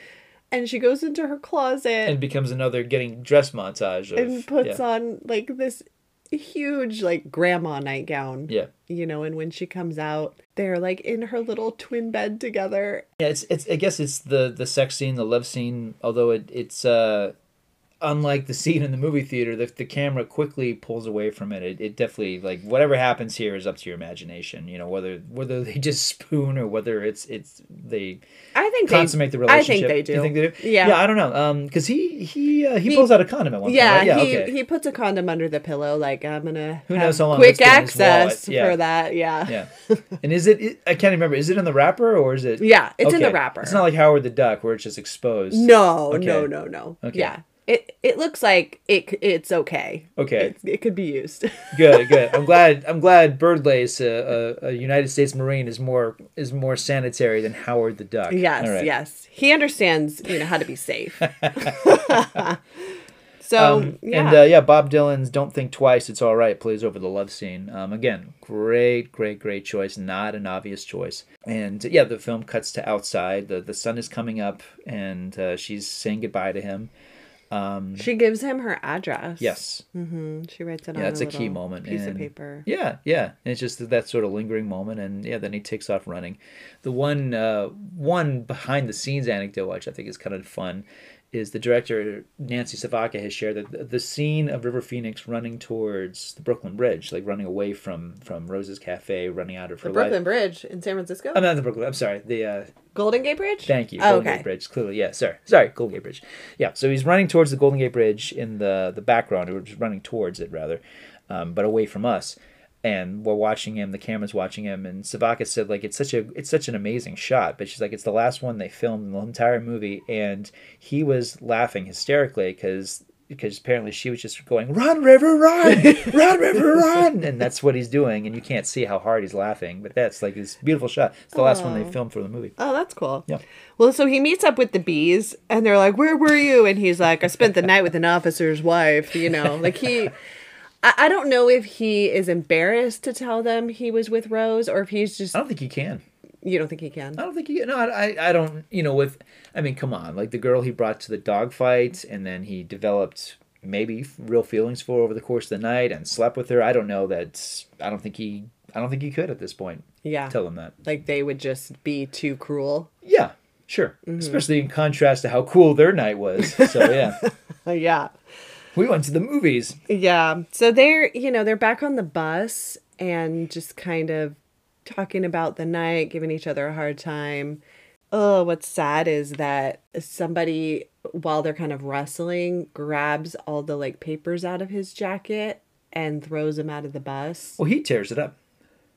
And she goes into her closet And becomes another getting dressed montage of and puts yeah. on, like, this huge, like, grandma nightgown. Yeah. You know, and when she comes out, they're like in her little twin bed together. Yeah, it's it's I guess it's the the sex scene, the love scene, although it it's uh unlike the scene in the movie theater, the, the camera quickly pulls away from it. it. It definitely like whatever happens here is up to your imagination. You know whether whether they just spoon or whether it's it's they I think consummate they, the relationship. I think they do. You think they do? Yeah. Yeah, I don't know. Um, because he he uh, he, He- pulls out a condom at one Yeah, point. Right? Yeah. he, okay. he puts a condom under the pillow, like I'm gonna Who have knows how long quick it's been in his wallet. access Yeah. for that. Yeah. yeah. And is it, it? I can't remember. Is it in the wrapper or is it? Yeah, it's in the wrapper. It's not like Howard the Duck where it's just exposed. No, Okay. no, no, no. Okay. Yeah. It it looks like it it's okay. Okay. It, it could be used. good good i'm glad i'm glad birdlace a, a, a united states marine is more is more sanitary than howard the duck yes, right. yes. He understands, you know, how to be safe. so um, yeah. and uh, yeah bob dylan's don't think twice it's all right plays over the love scene um, again great great great choice not an obvious choice and yeah the film cuts to outside the, the sun is coming up and uh, she's saying goodbye to him um, she gives him her address. yes hmm She writes it Yeah, on it's a, a key moment, piece of paper. Yeah, yeah. And it's just that sort of lingering moment, and yeah, then he takes off running. The one, uh, one behind the scenes anecdote, which I think is kind of fun, is the director Nancy Savoca has shared that the- scene of River Phoenix running towards the Brooklyn Bridge, like running away from from Rose's Cafe, running out of her The Brooklyn life. Bridge in San Francisco. I'm not the Brooklyn. I'm sorry. The uh, Golden Gate Bridge. Thank you. Oh, Golden okay. Gate Bridge. Clearly, yeah. Sorry, sorry. Golden Gate Bridge. Yeah. So he's running towards the Golden Gate Bridge in the the background, or just running towards it rather, um, but away from us. And we're watching him. The camera's watching him. And Savoca said, like, it's such a it's such an amazing shot. But she's like, it's the last one they filmed in the entire movie, and he was laughing hysterically because. Because apparently she was just going, "Run, river, run, run, river, run," and that's what he's doing, and you can't see how hard he's laughing, but that's like this beautiful shot. It's the last one they filmed for the movie. Oh, that's cool. Yeah. Well, so he meets up with the bees, and they're like, "Where were you?" And he's like, "I spent the night with an officer's wife." You know, like he. I, I don't know if he is embarrassed to tell them he was with Rose, or if he's just. I don't think he can. You don't think he can? I don't think he. No, I, I don't. You know, with. I mean, come on. Like the girl he brought to the dogfight, and then he developed maybe real feelings for over the course of the night and slept with her. I don't know that. I don't think he. I don't think he could at this point. Yeah. Tell him that. Like they would just be too cruel. Yeah, sure. Mm-hmm. Especially in contrast to how cool their night was. So yeah, yeah. We went to the movies. Yeah. So they're, you know, they're back on the bus and just kind of talking about the night, giving each other a hard time. Oh, what's sad is that somebody, while they're kind of wrestling, grabs all the like papers out of his jacket and throws them out of the bus. Well, he tears it up.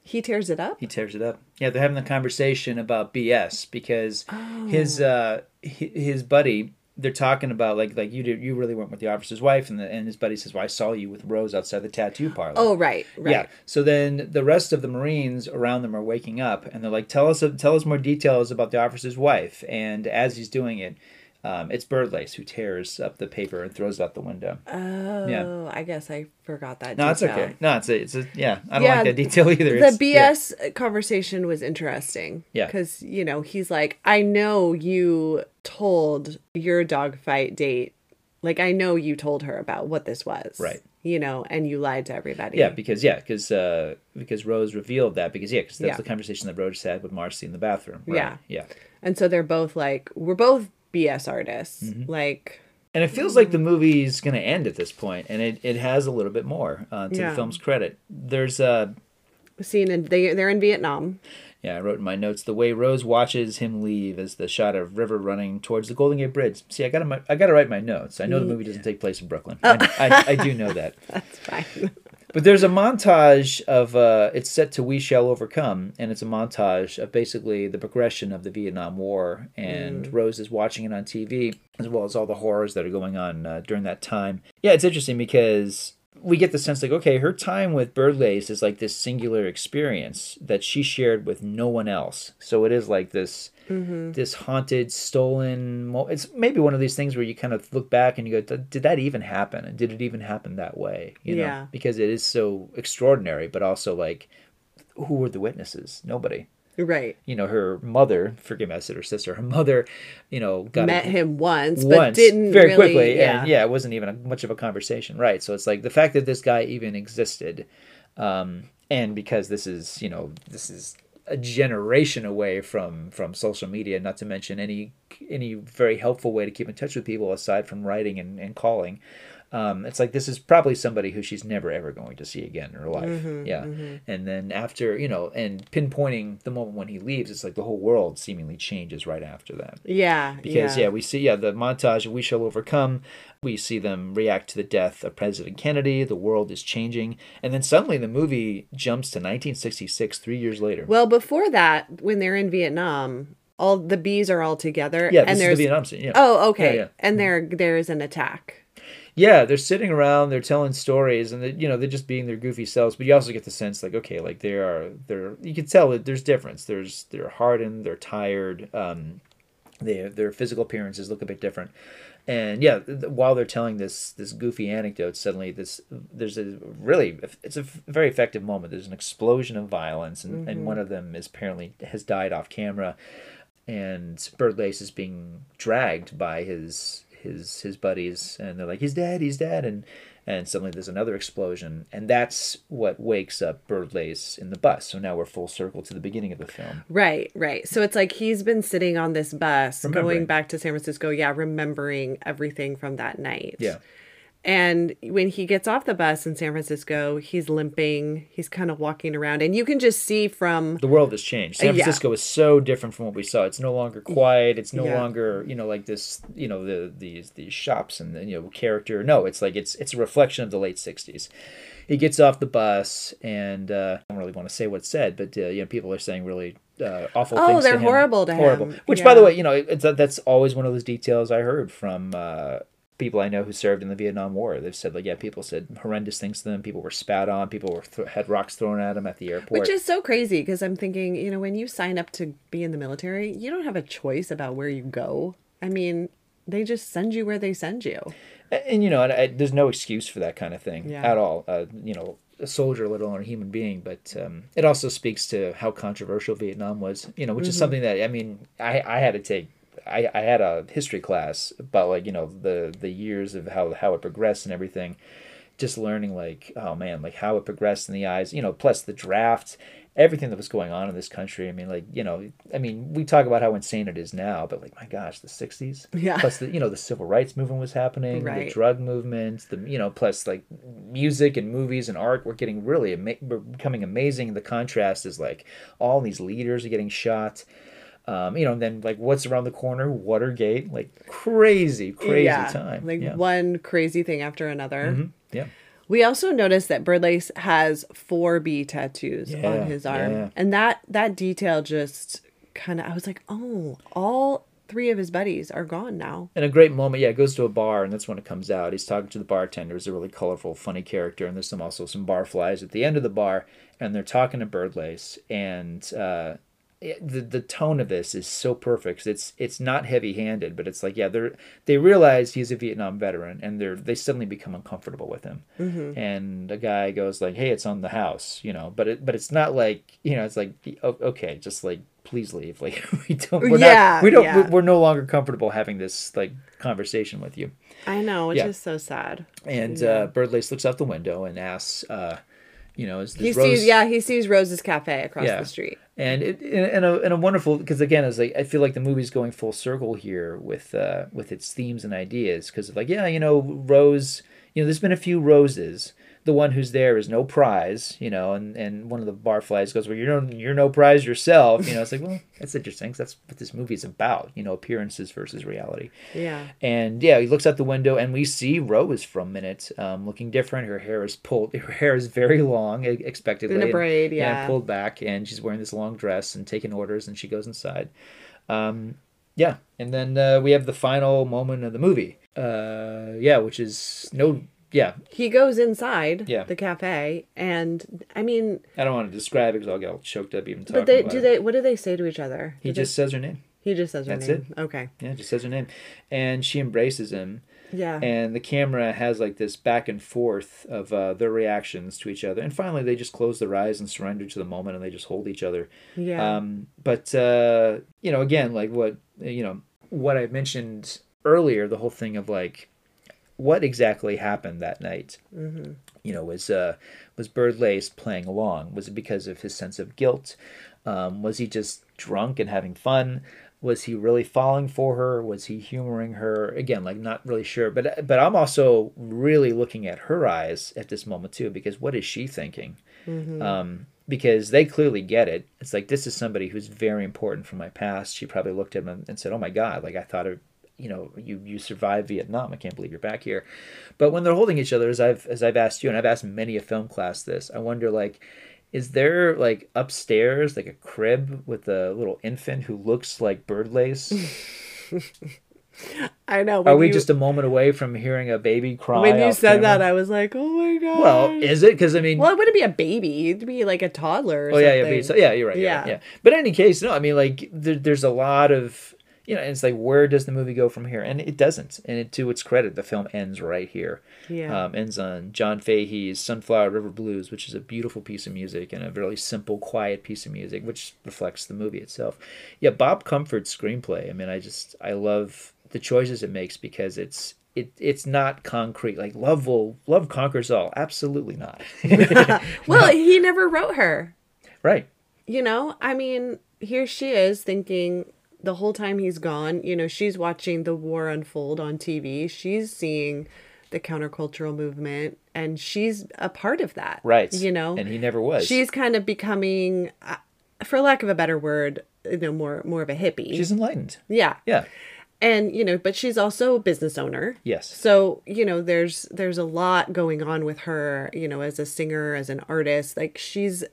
He tears it up. He tears it up. Yeah, they're having the conversation about BS because his uh his buddy they're talking about like like you did you really weren't with the officer's wife and the, and his buddy says well I saw you with Rose outside the tattoo parlor. Oh, right. Right. Yeah. So then the rest of the Marines around them are waking up and they're like, "Tell us, tell us more details about the officer's wife." And as he's doing it, um, it's Birdlace who tears up the paper and throws it out the window. Oh, I guess I forgot that. No, it's okay. No, it's a, it's a yeah. I don't Yeah, like that detail either. the It's- yeah. BS conversation was interesting. Yeah. Because, you know, he's like, I know you told your dogfight date, like, I know you told her about what this was. Right. You know, and you lied to everybody. Yeah, because yeah, because uh, because Rose revealed that because yeah, because that's Yeah. the conversation that Rose had with Marcy in the bathroom. Right? Yeah. yeah. And so they're both like, we're both BS artists. Mm-hmm. Like, And it feels like the movie's going to end at this point, and it, it has a little bit more uh, to Yeah. the film's credit. There's uh, scene in, they, they're in Vietnam. yeah, I wrote in my notes the way Rose watches him leave is the shot of River running towards the Golden Gate Bridge. See, I got to I got to write my notes. I know the movie doesn't take place in Brooklyn. I, I, I do know that. That's fine. But there's a montage of uh, it's set to "We Shall Overcome," and it's a montage of basically the progression of the Vietnam War. And Rose is watching it on TV, as well as all the horrors that are going on uh, during that time. Yeah, it's interesting because we get the sense like, okay, her time with Birdlace is like this singular experience that she shared with no one else. So it is like this mm-hmm. this haunted, stolen. Mo- it's maybe one of these things where you kind of look back and you go, "Did that even happen? And did it even happen that way?" You know, Yeah. because it is so extraordinary, but also like, who were the witnesses? Nobody. Right. You know, her mother. Forgive me, I said her sister. Her mother. You know, got Met a, him once, but didn't very really, quickly Yeah. and yeah it wasn't even a, much of a conversation right so it's like the fact that this guy even existed um, and because this is you know this is a generation away from from social media not to mention any any very helpful way to keep in touch with people aside from writing and, and calling um, it's like this is probably somebody who she's never ever going to see again in her life Mm-hmm, yeah and then after you know and pinpointing the moment when he leaves it's like the whole world seemingly changes right after that Yeah. because yeah. we see yeah the montage we shall overcome we see them react to the death of president kennedy the world is changing and then suddenly the movie jumps to 1966 three years later Well, before that, when they're in Vietnam, all the bees are all together. yeah and this is there's the vietnam scene yeah Oh, okay. Yeah, yeah. And there there's an attack. Yeah they're sitting around they're telling stories and they, you know they're just being their goofy selves but you also get the sense like okay like they are they're you can tell that there's difference. There's they're hardened they're tired um their their physical appearances look a bit different. And yeah while they're telling this this goofy anecdote suddenly this there's a really it's a very effective moment. There's an explosion of violence and, and one of them is apparently has died off camera and Birdlace is being dragged by his his his buddies and they're like he's dead he's dead and and suddenly there's another explosion and that's what wakes up Birdlace in the bus so now we're full circle to the beginning of the film Right, right. So it's like he's been sitting on this bus going back to San Francisco, yeah, remembering everything from that night. yeah And when he gets off the bus in San Francisco, he's limping, he's kind of walking around, and you can just see from the world has changed. San Uh, yeah. Francisco is so different from what we saw. It's no longer quiet. It's no Yeah. longer you know like this you know the these these shops and the, you know character. No, it's like it's it's a reflection of the late '60s. He gets off the bus and uh, I don't really want to say what's said, but uh, you know people are saying really uh, awful Oh, things. to they're him. horrible to horrible. him. Which, by the way, you know it's, that's always one of those details I heard from. Uh, People I know who served in the Vietnam War, they've said like, yeah, people said horrendous things to them. People were spat on. People were th- had rocks thrown at them at the airport. which is so crazy because I'm thinking, you know, when you sign up to be in the military, you don't have a choice about where you go. I mean, they just send you where they send you. and, and, you know, and I, there's no excuse for that kind of thing Yeah. at all. Uh, you know, a soldier, let alone a human being. But um, it also speaks to how controversial Vietnam was. You know, which is something that I mean, I, I had to take. I, I had a history class about like you know the the years of how how it progressed and everything. Just learning like oh man like how it progressed in the eyes you know plus the draft everything that was going on in this country. I mean, like you know, I mean, we talk about how insane it is now, but like my gosh, the '60s. Yeah. Plus the you know the civil rights movement was happening, the Right. drug movement, the you know plus like music and movies and art were getting really ama- were becoming amazing. The contrast is like all these leaders are getting shot. Um, you know, and then like what's around the corner? Watergate, like crazy, crazy yeah, time. Like yeah. one crazy thing after another. Mhm. Yeah. We also noticed that Birdlace has four B tattoos Yeah, on his arm, yeah. and that that detail just kind of I was like, oh, all three of his buddies are gone now. And a great moment, yeah, it goes to a bar, and that's when it comes out. He's talking to the bartender, He's a really colorful, funny character, and there's some also some barflies at the end of the bar, and they're talking to Birdlace, and uh, it- the the tone of this is so perfect. It's it's not heavy handed, but it's like yeah, they're they realize he's a Vietnam veteran, and they're they suddenly become uncomfortable with him. Mm-hmm. And a guy goes like, hey, it's on the house, you know, but it but it's not like you know, it's like okay, just like please leave, like we don't, we're Yeah, not, we don't, yeah. we're no longer comfortable having this like conversation with you. I know, which Yeah. is so sad. And Yeah. uh, Birdlace looks out the window and asks, uh, you know, is this He Rose? sees, yeah, he sees Rose's cafe across Yeah. the street. And it and a, and a wonderful because again, it's like I feel like the movie's going full circle here with uh, with its themes and ideas because like yeah, you know, Rose, you know, there's been a few roses the one who's there is no prize, you know, and, and one of the barflies goes, well, you're no, you're no prize yourself. You know, it's like, well, that's interesting. 'cause that's what this movie is about, you know, appearances versus reality. Yeah. And yeah, he looks out the window and we see Rose for a minute, um, looking different. Her hair is pulled. Her hair is very long, expectedly. In a and- braid, yeah. pulled back, and she's wearing this long dress and taking orders, and she goes inside. Um, yeah, and then uh, we have the final moment of the movie. Uh, yeah, which is no. Yeah, He goes inside Yeah. the cafe, and I mean, I don't want to describe it because I'll get all choked up even talking but they about do it. they? What do they say to each other? He Do they- just says her name. he just says her That's name. Okay. Yeah, just says her name, and she embraces him. Yeah. and the camera has like this back and forth of uh, their reactions to each other and finally they just close their eyes and surrender to the moment and they just hold each other yeah. um, but uh, you know again like what you know what i mentioned earlier the whole thing of like what exactly happened that night? Mm-hmm. you know was uh was birdlace playing along? Was it because of his sense of guilt? Um, was he just drunk and having fun? Was he really falling for her? Was he humoring her? Again like not really sure but but i'm also really looking at her eyes at this moment too because what is she thinking? Um, because they clearly get it. It's like this is somebody who's very important from my past. She probably looked at him and said oh my god like i thought of you know you you survived vietnam i can't believe you're back here but when they're holding each other as i've as i've asked you and i've asked many a film class this i wonder like is there like upstairs like a crib with a little infant who looks like birdlace I know. are we you- just a moment away from hearing a baby cry when you said camera? that, I was like, oh my god. well is it because i mean well, it wouldn't be a baby. It'd be like a toddler. Or Oh yeah, yeah, something. so, yeah. You're right. Yeah, Yeah. yeah. But in any case, no. I mean, like there, there's a lot of you know, it's like where does the movie go from here? And it doesn't. And it, to its credit, the film ends right here. Yeah. Um, ends on John Fahey's "Sunflower River Blues," which is a beautiful piece of music and a really simple, quiet piece of music, which reflects the movie itself. Yeah, Bob Comfort's screenplay. I mean, I just I love the choices it makes because it's. It, it's not concrete like love will love conquers all absolutely not well, he never wrote her. right You know, I mean, here she is thinking the whole time he's gone, you know, she's watching the war unfold on TV. She's seeing the countercultural movement and she's a part of that. right You know, and he never was she's kind of becoming uh, for lack of a better word, you know, more more of a hippie. she's enlightened yeah. yeah And, you know, but she's also a business owner. Yes. So, you know, there's there's a lot going on with her, you know, as a singer, as an artist. Like she's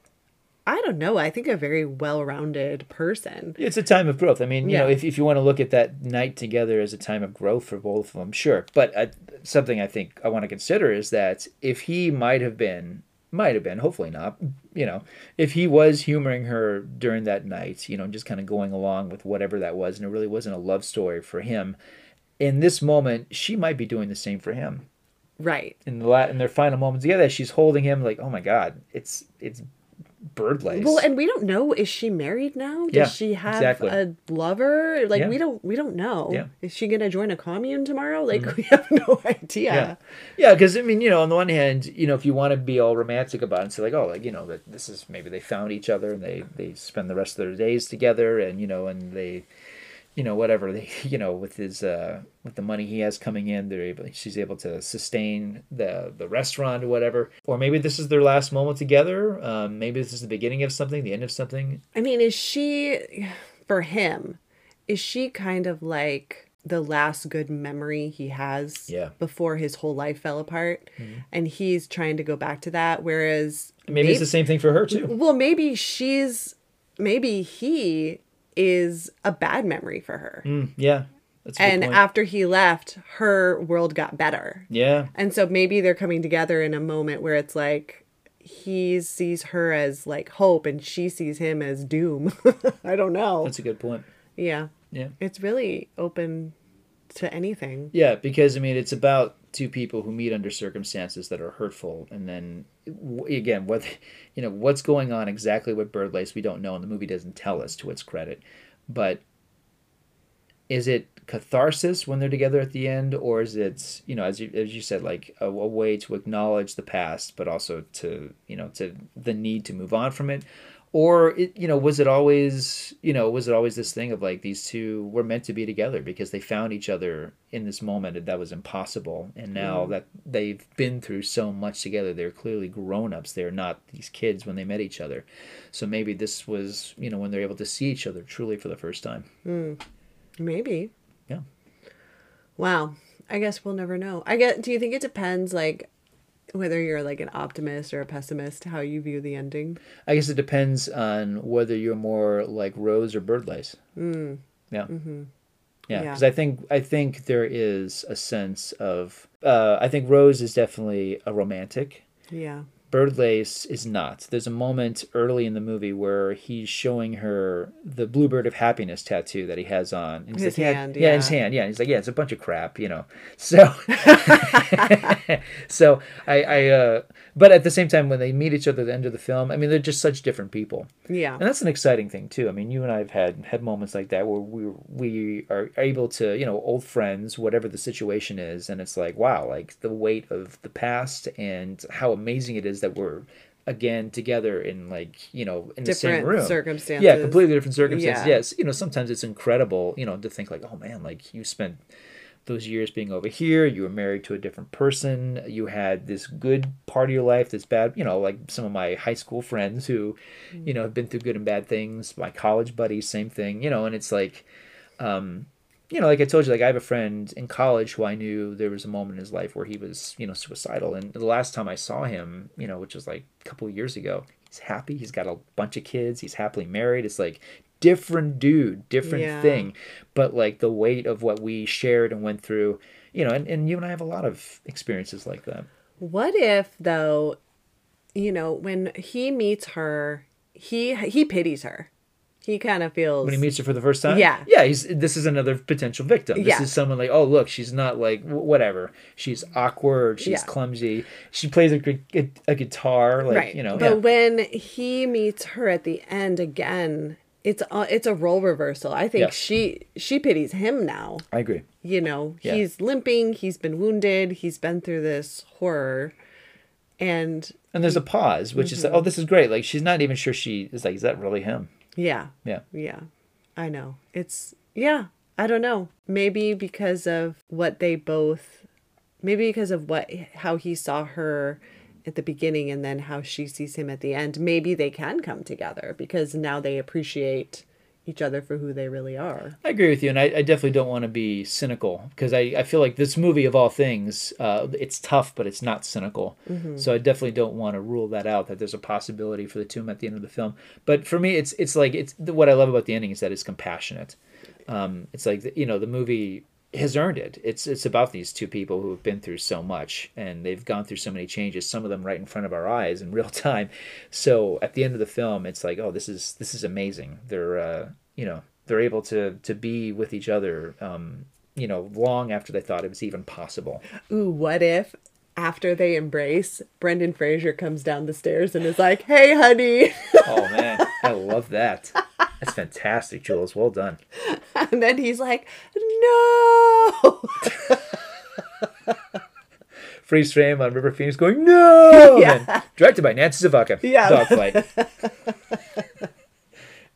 I don't know, I think a very well-rounded person. It's a time of growth. I mean, you know, if, if you want to look at that night together as a time of growth for both of them, sure. But uh, something I think I want to consider is that if he might have been, might have been, hopefully not, you know, if he was humoring her during that night, you know, just kind of going along with whatever that was, and it really wasn't a love story for him, in this moment, she might be doing the same for him. Right. In the la- in their final moments together, she's holding him like, oh my god, it's it's birdlace. Well, and we don't know is she married now? Does Yeah, she have exactly. a lover? Like Yeah. we don't we don't know. Yeah. Mm-hmm. Is she going to join a commune tomorrow? Like we have no idea. Yeah, yeah. Because I mean, you know, on the one hand, you know, if you want to be all romantic about it and say like, oh, like you know, that this is maybe they found each other and they they spend the rest of their days together, and you know, and they, you know, whatever they, you know, with his uh with the money he has coming in, they're able, she's able to sustain the the restaurant or whatever, or maybe this is their last moment together. Um, maybe this is the beginning of something, the end of something. I mean, is she for him? Is she kind of like the last good memory he has Yeah. before his whole life fell apart and he's trying to go back to that whereas Maybe, it's the same thing for her too. well maybe she's maybe he is a bad memory for her. Mm, yeah, that's a good and after he left her world got better. Yeah, and so maybe they're coming together in a moment where it's like he sees her as like hope and she sees him as doom. I don't know. That's a good point. yeah. Yeah. it's really open to anything. Yeah, because I mean, it's about two people who meet under circumstances that are hurtful, and then again, what you know, what's going on exactly with Birdlace, we don't know, and the movie doesn't tell us to its credit. But is it catharsis when they're together at the end, or is it you know, as you as you said, like a, a way to acknowledge the past, but also to you know, to the need to move on from it, or it, you know was it always you know was it always this thing of like these two were meant to be together because they found each other in this moment and that was impossible and now mm-hmm. that they've been through so much together they're clearly grown-ups they're not these kids when they met each other so maybe this was you know when they're able to see each other truly for the first time hmm. Maybe. yeah Wow. I guess we'll never know. I get. Do you think it depends, like, whether you're like an optimist or a pessimist, how you view the ending? I guess it depends on whether you're more like Rose or Birdlace. Mm. Yeah. Yeah, Yeah. because I think I think there is a sense of uh, I think Rose is definitely a romantic. Yeah. Birdlace is not. There's a moment early in the movie where he's showing her the Bluebird of Happiness tattoo that he has on. And he's His like, yeah, hand, yeah, his hand, yeah. And he's like, yeah, it's a bunch of crap, you know. So, so I, I, uh, but at the same time, when they meet each other at the end of the film, I mean, they're just such different people. Yeah. And that's an exciting thing too. I mean, you and I have had had moments like that where we we are able to, you know, old friends, whatever the situation is, and it's like, wow, like the weight of the past and how amazing it is that we're again together in like you know in the same Different room circumstances. yeah completely different circumstances Yeah. yes you know sometimes it's incredible you know to think like oh man like you spent those years being over here you were married to a different person you had this good part of your life this bad you know like some of my high school friends who you know have been through good and bad things my college buddies same thing you know and it's like um you know like i told you like i have a friend in college who i knew there was a moment in his life where he was you know suicidal. And the last time i saw him you know which was like a couple of years ago he's happy. He's got a bunch of kids. He's happily married. It's like different dude different Yeah. thing. But like the weight of what we shared and went through you know and, and you and i have a lot of experiences like that. What if though, you know, when he meets her, he he pities her. He kind of feels when he meets her for the first time Yeah. yeah he's this is another potential victim this Yeah. is someone like oh look she's not like wh- whatever she's awkward she's Yeah. clumsy she plays a, gu- a guitar like right. you know but yeah. when he meets her at the end again, it's a, it's a role reversal. I think Yes. she she pities him now. i agree You know, Yeah. he's limping, he's been wounded, he's been through this horror, and and there's a pause which Mm-hmm. is like, oh this is great like she's not even sure she is like is that really him yeah, yeah Yeah, I know. It's, yeah, I don't know. Maybe because of what they both, maybe because of what, how he saw her at the beginning and then how she sees him at the end. Maybe they can come together because now they appreciate each other for who they really are. I agree with you, and I, I definitely don't want to be cynical because I, I feel like this movie, of all things, uh, it's tough, but it's not cynical. So I definitely don't want to rule that out that there's a possibility for the tomb at the end of the film. But for me, it's it's like it's what I love about the ending is that it's compassionate. Um, it's like you know the movie has earned it. It's it's about these two people who have been through so much and they've gone through so many changes. Some of them right in front of our eyes in real time. So at the end of the film, it's like, oh, this is this is amazing. They're uh, you know they're able to to be with each other. Um, you know, long after they thought it was even possible. Ooh, what if after they embrace, Brendan Fraser comes down the stairs and is like, hey, honey. Oh man, I love that. That's fantastic, Jules. Well done. and then he's like, no. Freeze frame on River Phoenix going no. Yeah. And directed by Nancy Savoca. Yeah. Dogfight.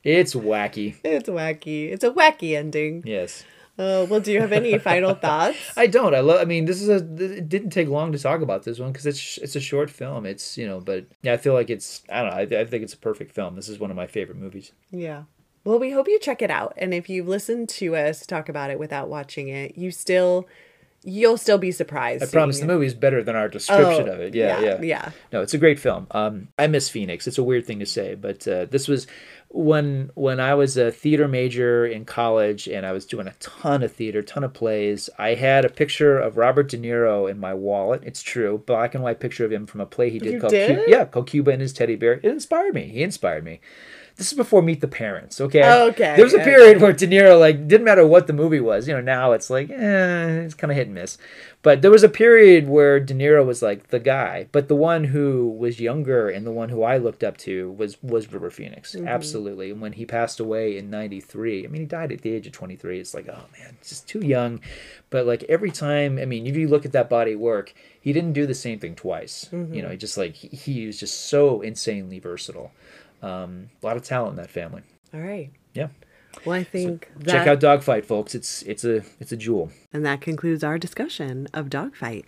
it's wacky. it's wacky. It's a wacky ending. Yes. Uh, well, do you have any final thoughts? I don't. I love. I mean, this is a. It didn't take long to talk about this one because it's it's a short film. It's you know, but yeah, I feel like it's. I don't know. I, I think it's a perfect film. This is one of my favorite movies. Yeah. Well, we hope you check it out. And if you've listened to us talk about it without watching it, you still, you'll still be surprised. I promise the movie is better than our description Oh, of it. Yeah, yeah, yeah, yeah. No, it's a great film. Um, I miss Phoenix. It's a weird thing to say, but uh, this was when when I was a theater major in college and I was doing a ton of theater, ton of plays. I had a picture of Robert De Niro in my wallet. It's true, black and white picture of him from a play he did You called did? Cu- yeah, called Cuba and his teddy bear. It inspired me. He inspired me. This is before Meet the Parents, okay? Okay, There was a okay. period where De Niro, like, didn't matter what the movie was. You know, now it's like, eh, it's kind of hit and miss. But there was a period where De Niro was like the guy, but the one who was younger and the one who I looked up to was was River Phoenix, absolutely. And when he passed away in '93, I mean, he died at the age of 23. It's like, oh man, just too young. But like every time, I mean, if you look at that body work, he didn't do the same thing twice. You know, he just like he, he was just so insanely versatile. Um, a lot of talent in that family. All right. Yeah. Well, I think that Check out Dogfight, folks. It's it's a it's a jewel. and that concludes our discussion of Dogfight.